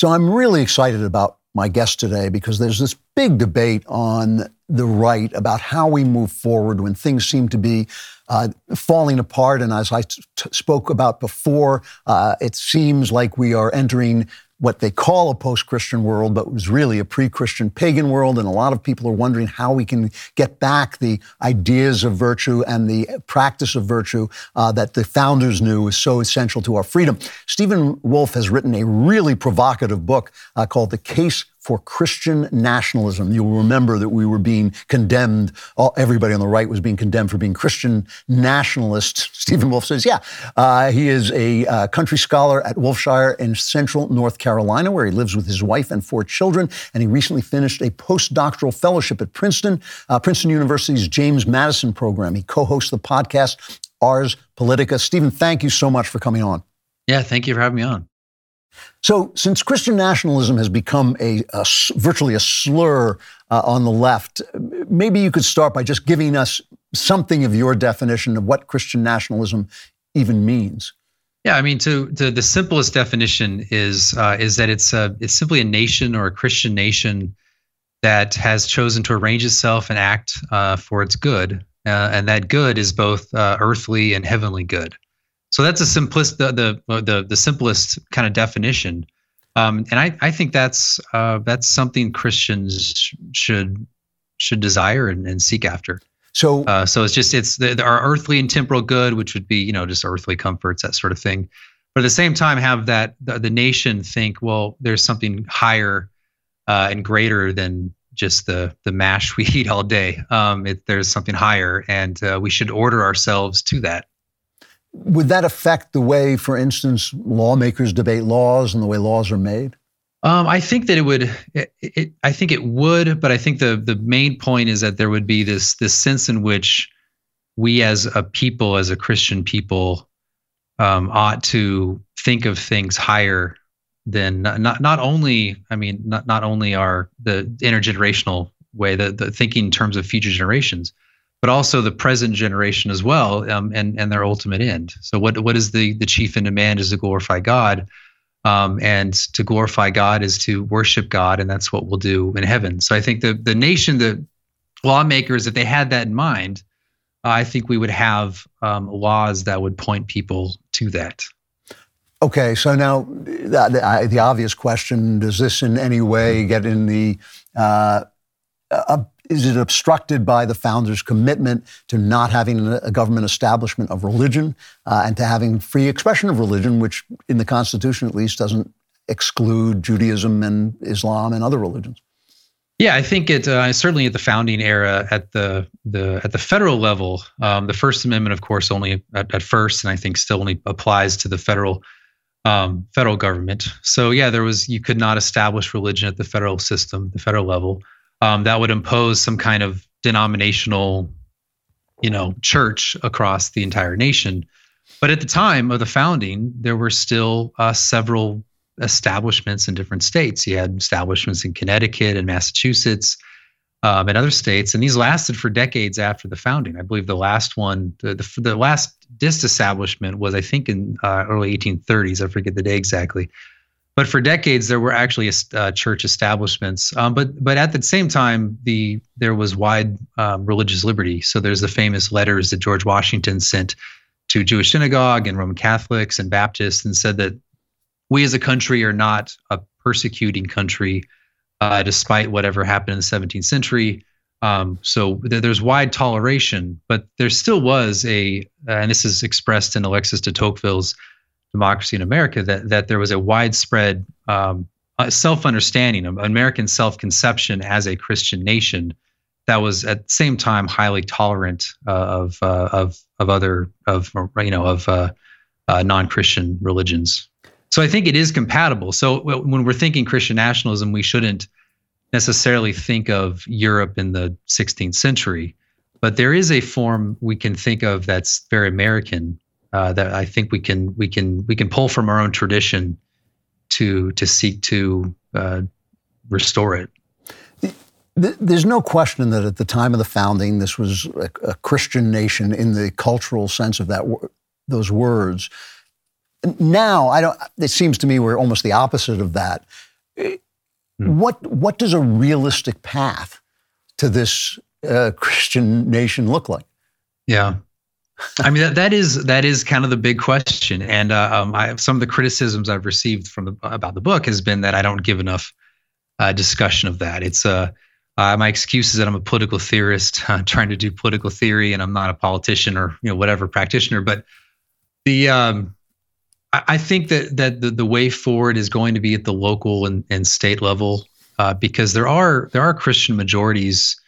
So I'm really excited about my guest today because there's this big debate on the right about how we move forward when things seem to be uh, falling apart. And as I spoke about before, uh, it seems like we are entering what they call a post Christian world, but was really a pre Christian pagan world. And a lot of people are wondering how we can get back the ideas of virtue and the practice of virtue uh, that the founders knew is so essential to our freedom. Stephen Wolfe has written a really provocative book uh, called The Case for Christian nationalism. You'll remember that we were being condemned, all, everybody on the right was being condemned for being Christian nationalists. Stephen Wolfe says, yeah. Uh, he is a uh, country scholar at Wolfshire in central North Carolina, where he lives with his wife and four children. And he recently finished a postdoctoral fellowship at Princeton, uh, Princeton University's James Madison program. He co hosts the podcast Ars Politica. Stephen, thank you so much for coming on. Yeah, thank you for having me on. So, since Christian nationalism has become a, a virtually a slur uh, on the left, maybe you could start by just giving us something of your definition of what Christian nationalism even means. Yeah, I mean, to, to the simplest definition is uh, is that it's a, it's simply a nation or a Christian nation that has chosen to arrange itself and act uh, for its good, uh, and that good is both uh, earthly and heavenly good. So that's a simplest the the the, the simplest kind of definition. Um, and I, I think that's uh, that's something Christians should should desire and, and seek after. So uh, so it's just it's the, our earthly and temporal good, which would be you know just earthly comforts that sort of thing. But at the same time, have that the, the nation think well, there's something higher uh, and greater than just the the mash we eat all day. Um, it, there's something higher, and uh, we should order ourselves to that. Would that affect the way, for instance, lawmakers debate laws and the way laws are made? Um, I think that it would. It, it, I think it would, but I think the the main point is that there would be this this sense in which we, as a people, as a Christian people, um, ought to think of things higher than not not, not only. I mean, not not only our the intergenerational way, the the thinking in terms of future generations, but also the present generation as well, um, and and their ultimate end. So what what is the the chief end demand is to glorify God, um, and to glorify God is to worship God, and that's what we'll do in heaven. So I think the the nation, the lawmakers, if they had that in mind, I think we would have um, laws that would point people to that. Okay, so now the, the, obvious question: Does this in any way get in the uh, is it obstructed by the founders' commitment to not having a government establishment of religion uh, and to having free expression of religion, which in the Constitution at least doesn't exclude Judaism and Islam and other religions? Yeah, I think it uh, certainly at the founding era, at the the at the federal level, um, the First Amendment, of course, only at, at, first, and I think still only applies to the federal um, federal government. So yeah, there was you could not establish religion at the federal system, the federal level um, that would impose some kind of denominational, you know, church across the entire nation. But at the time of the founding, there were still uh, several establishments in different states. You had establishments in Connecticut and Massachusetts um, and other states, and these lasted for decades after the founding. I believe the last one, the, the, the last disestablishment was, I think, in uh, early 1830s. I forget the day exactly. But for decades, there were actually uh, church establishments. Um, but but at the same time, the there was wide um, religious liberty. So there's the famous letters that George Washington sent to Jewish synagogue and Roman Catholics and Baptists, and said that we as a country are not a persecuting country, uh, despite whatever happened in the 17th century. Um, so th- there's wide toleration, but there still was a, uh, and this is expressed in Alexis de Tocqueville's democracy in America that that there was a widespread um, uh, self-understanding of American self-conception as a Christian nation that was at the same time highly tolerant uh, of uh, of of other of you know of uh, uh, non-Christian religions. So I think it is compatible. So when we're thinking Christian nationalism, we shouldn't necessarily think of Europe in the 16th century, but there is a form we can think of that's very American uh, that I think we can we can we can pull from our own tradition to to seek to uh, restore it. There's no question that at the time of the founding, this was a, a Christian nation in the cultural sense of that those words. Now, I don't. It seems to me we're almost the opposite of that. Hmm. What what does a realistic path to this uh, Christian nation look like? Yeah, I mean that that is that is kind of the big question, and uh, um, I, some of the criticisms I've received from the, about the book has been that I don't give enough uh, discussion of that. It's uh, uh, my excuse is that I'm a political theorist uh, trying to do political theory, and I'm not a politician or you know whatever practitioner. But the um, I, I think that that the, the way forward is going to be at the local and, and state level uh, because there are there are Christian majorities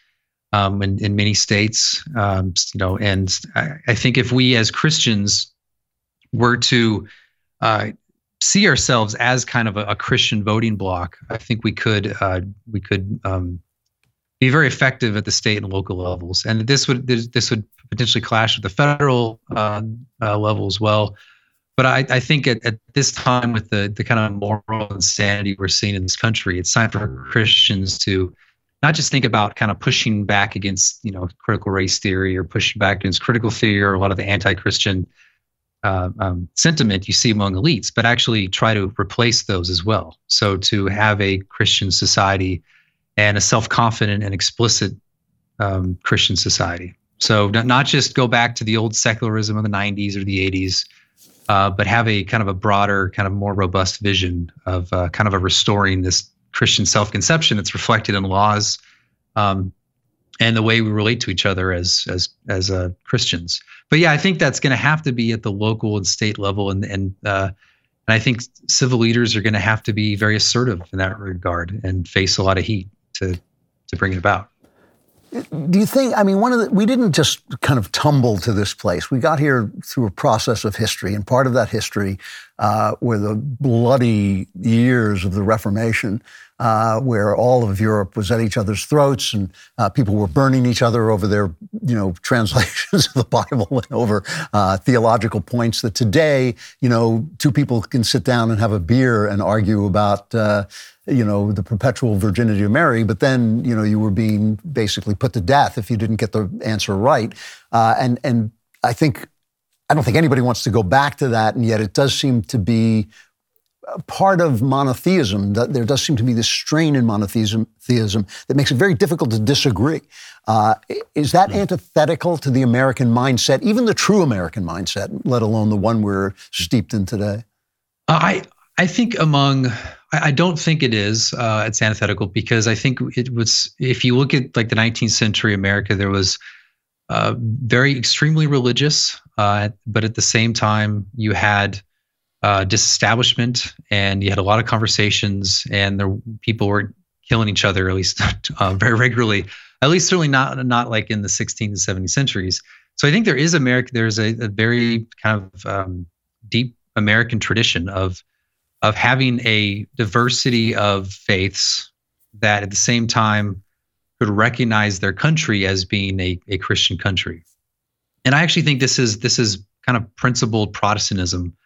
um, in, in many states, um, you know, and I, I, think if we as Christians were to uh, see ourselves as kind of a, a, Christian voting bloc, I think we could uh, we could um, be very effective at the state and local levels, and this would this would potentially clash with the federal uh, uh level as well. But I, I think at, at this time, with the the kind of moral insanity we're seeing in this country, it's time for Christians to not just think about kind of pushing back against you know critical race theory or pushing back against critical theory or a lot of the anti-christian uh, um, sentiment you see among elites but actually try to replace those as well. So to have a christian society and a self-confident and explicit um, christian society. So not just go back to the old secularism of the 90s or the 80s uh, but have a kind of a broader kind of more robust vision of uh, kind of a restoring this Christian self-conception. It's reflected in laws um, and the way we relate to each other as as as uh, Christians. But yeah, I think that's going to have to be at the local and state level, and and uh, and I think civil leaders are going to have to be very assertive in that regard and face a lot of heat to to bring it about. Do you think? I mean, one of the we didn't just kind of tumble to this place. We got here through a process of history, and part of that history uh, were the bloody years of the Reformation, uh, where all of Europe was at each other's throats, and uh, people were burning each other over their, you know, translations of the Bible and over uh, theological points. That today, you know, two people can sit down and have a beer and argue about uh, you know, the perpetual virginity of Mary, but then, you know, you were being basically put to death if you didn't get the answer right. Uh, and and I think I don't think anybody wants to go back to that, and yet it does seem to be part of monotheism. That there does seem to be this strain in monotheism theism that makes it very difficult to disagree. Uh, is that antithetical to the American mindset, even the true American mindset, let alone the one we're steeped in today? I I think among I, don't think it is. Uh, it's antithetical because I think it was. If you look at like the 19th century America, there was uh, very extremely religious, uh, but at the same time you had uh, disestablishment, and you had a lot of conversations, and there people were killing each other at least uh, very regularly. At least certainly not not like in the 16th and 17th centuries. So I think there is America. There's a, a very kind of um, deep American tradition of of having a diversity of faiths that at the same time could recognize their country as being a, a Christian country. And I actually think this is this is kind of principled Protestantism.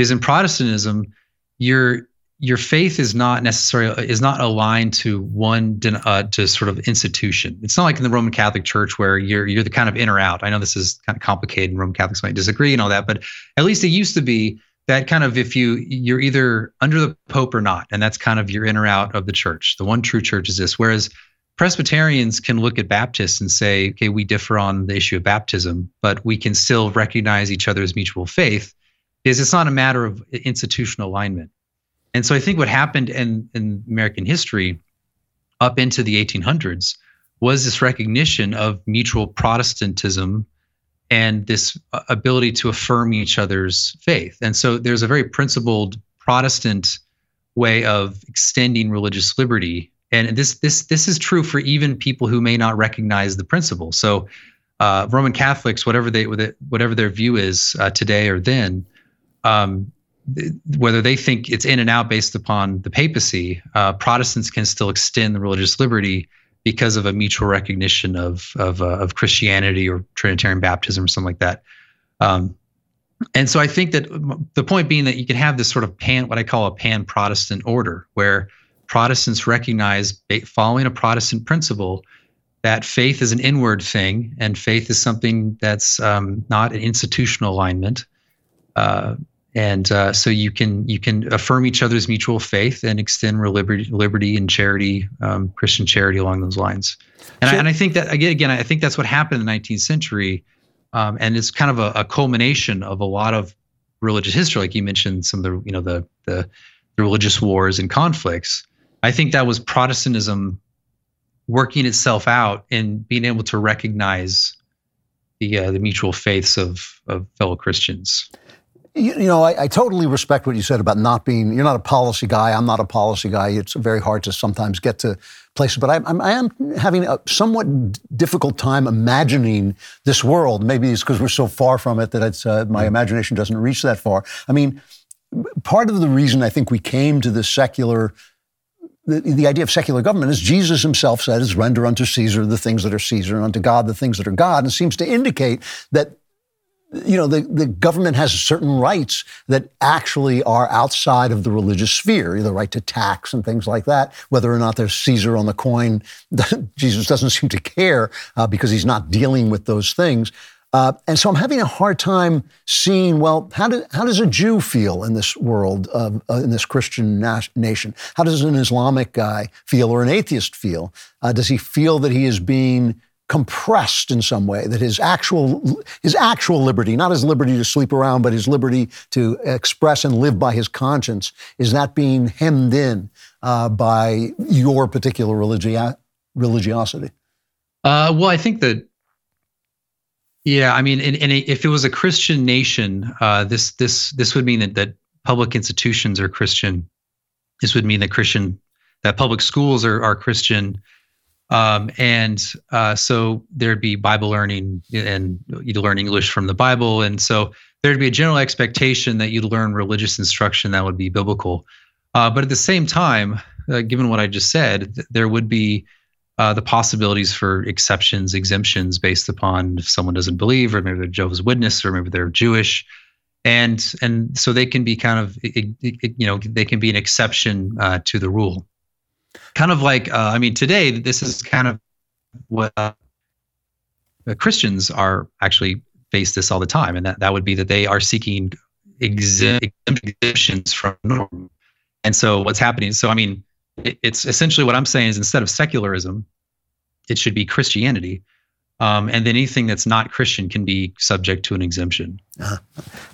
Because in Protestantism, your your faith is not necessarily is not aligned to one uh, to sort of institution. It's not like in the Roman Catholic Church where you're you're the kind of in or out. I know this is kind of complicated, and Roman Catholics might disagree and all that, but at least it used to be that kind of if you you're either under the pope or not and that's kind of your in or out of the church the one true church is this whereas presbyterians can look at baptists and say okay we differ on the issue of baptism but we can still recognize each other's mutual faith is it's not a matter of institutional alignment and so i think what happened in in american history up into the 1800s was this recognition of mutual protestantism and this uh, ability to affirm each other's faith. And so there's a very principled Protestant way of extending religious liberty. And this this this is true for even people who may not recognize the principle. So uh, Roman Catholics, whatever they whatever their view is uh, today or then, um, whether they think it's in and out based upon the papacy, uh, Protestants can still extend the religious liberty because of a mutual recognition of of, uh, of Christianity or Trinitarian baptism or something like that. Um, and so I think that the point being that you can have this sort of pan, what I call a pan Protestant order, where Protestants recognize, following a Protestant principle, that faith is an inward thing, and faith is something that's um, not an institutional alignment. Uh, and uh, so you can you can affirm each other's mutual faith and extend liberty, liberty and charity, um, Christian charity along those lines. And, so, I, and I think that again, again, I think that's what happened in the 19th century, um, and it's kind of a, a, culmination of a lot of religious history, like you mentioned, some of the you know the the, the religious wars and conflicts. I think that was Protestantism working itself out and being able to recognize the uh, the mutual faiths of of fellow Christians. You, you know, I, I, totally respect what you said about not being. You're not a policy guy. I'm not a policy guy. It's very hard to sometimes get to places. But I, I'm, I am having a somewhat difficult time imagining this world. Maybe it's because we're so far from it that it's uh, my imagination doesn't reach that far. I mean, part of the reason I think we came to this secular the, the, idea of secular government, as Jesus himself said, is render unto Caesar the things that are Caesar and unto God the things that are God, and seems to indicate that you know, the, the government has certain rights that actually are outside of the religious sphere, the right to tax and things like that. Whether or not there's Caesar on the coin, Jesus doesn't seem to care uh, because he's not dealing with those things. Uh, and so I'm having a hard time seeing, well, how, do, how does a Jew feel in this world, uh, in this Christian na- nation? How does an Islamic guy feel or an atheist feel? Uh, does he feel that he is being compressed in some way that his actual his actual liberty not his liberty to sleep around but his liberty to express and live by his conscience is that being hemmed in uh, by your particular religi- religiosity? Uh, well i think that yeah i mean in, in a, if it was a christian nation uh, this this this would mean that, that public institutions are christian. This would mean that christian that public schools are, are christian um, and uh, so there'd be Bible learning and you'd learn English from the Bible. And so there'd be a general expectation that you'd learn religious instruction that would be biblical. Uh, but at the same time, uh, given what I just said, th- there would be uh, the possibilities for exceptions, exemptions based upon if someone doesn't believe, or maybe they're Jehovah's Witness, or maybe they're Jewish, and and so they can be kind of you know they can be an exception uh, to the rule kind of like uh, I mean today this is kind of what uh, Christians are actually face this all the time, and that that would be that they are seeking exemptions from norm. And so what's happening? So I mean, it, it's essentially what I'm saying is instead of secularism, it should be Christianity. Um, and then anything that's not Christian can be subject to an exemption. Uh,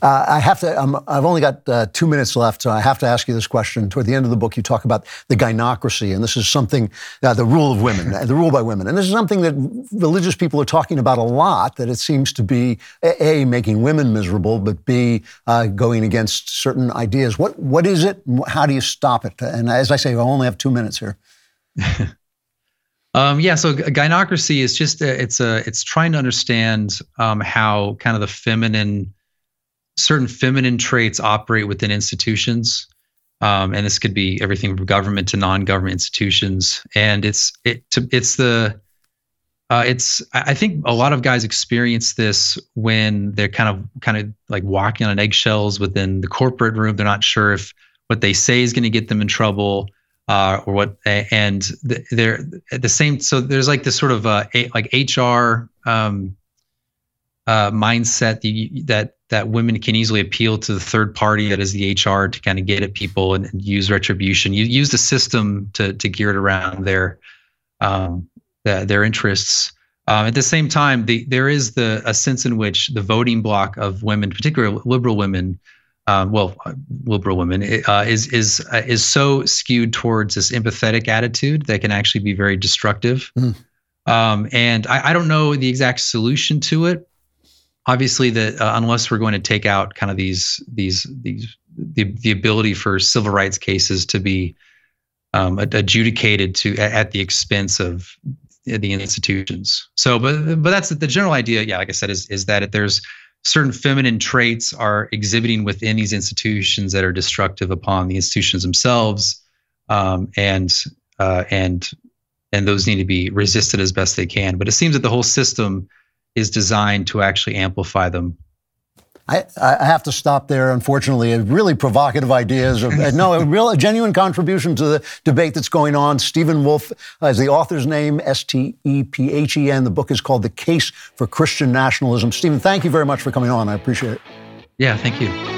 uh, I have to. Um, I've only got uh, two minutes left, so I have to ask you this question. Toward the end of the book, you talk about the gynocracy, and this is something, uh, the rule of women, the rule by women, and this is something that religious people are talking about a lot. That it seems to be a, making women miserable, but b uh, going against certain ideas. What what is it? How do you stop it? And as I say, I only have two minutes here. Um, yeah, so gynocracy is just a, it's a it's trying to understand um, how kind of the feminine, certain feminine traits operate within institutions, um, and this could be everything from government to non-government institutions. And it's it to, it's the uh, it's I think a lot of guys experience this when they're kind of kind of like walking on eggshells within the corporate room. They're not sure if what they say is going to get them in trouble uh, or what and they're at the same so there's like this sort of uh, like hr um, uh, mindset that, that that women can easily appeal to the third party that is the hr to kind of get at people and, and use retribution you use the system to to gear it around their um, the, their interests. Um, at the same time the, there is the a sense in which the voting bloc of women particularly liberal women um, well, liberal women uh, is is uh, is so skewed towards this empathetic attitude that can actually be very destructive. Mm. Um, and I, I, don't know the exact solution to it. Obviously, that uh, unless we're going to take out kind of these these these the the ability for civil rights cases to be um, adjudicated to at the expense of the institutions. So, but but that's the general idea. Yeah, like I said, is is that there's certain feminine traits are exhibiting within these institutions that are destructive upon the institutions themselves, um, and uh, and and those need to be resisted as best they can. But it seems that the whole system is designed to actually amplify them I, I, have to stop there, unfortunately. Really provocative ideas. no, a real, a genuine contribution to the debate that's going on. Stephen Wolfe uh, is the author's name, S T E P H E N. The book is called The Case for Christian Nationalism. Stephen, thank you very much for coming on. I appreciate it. Yeah, thank you.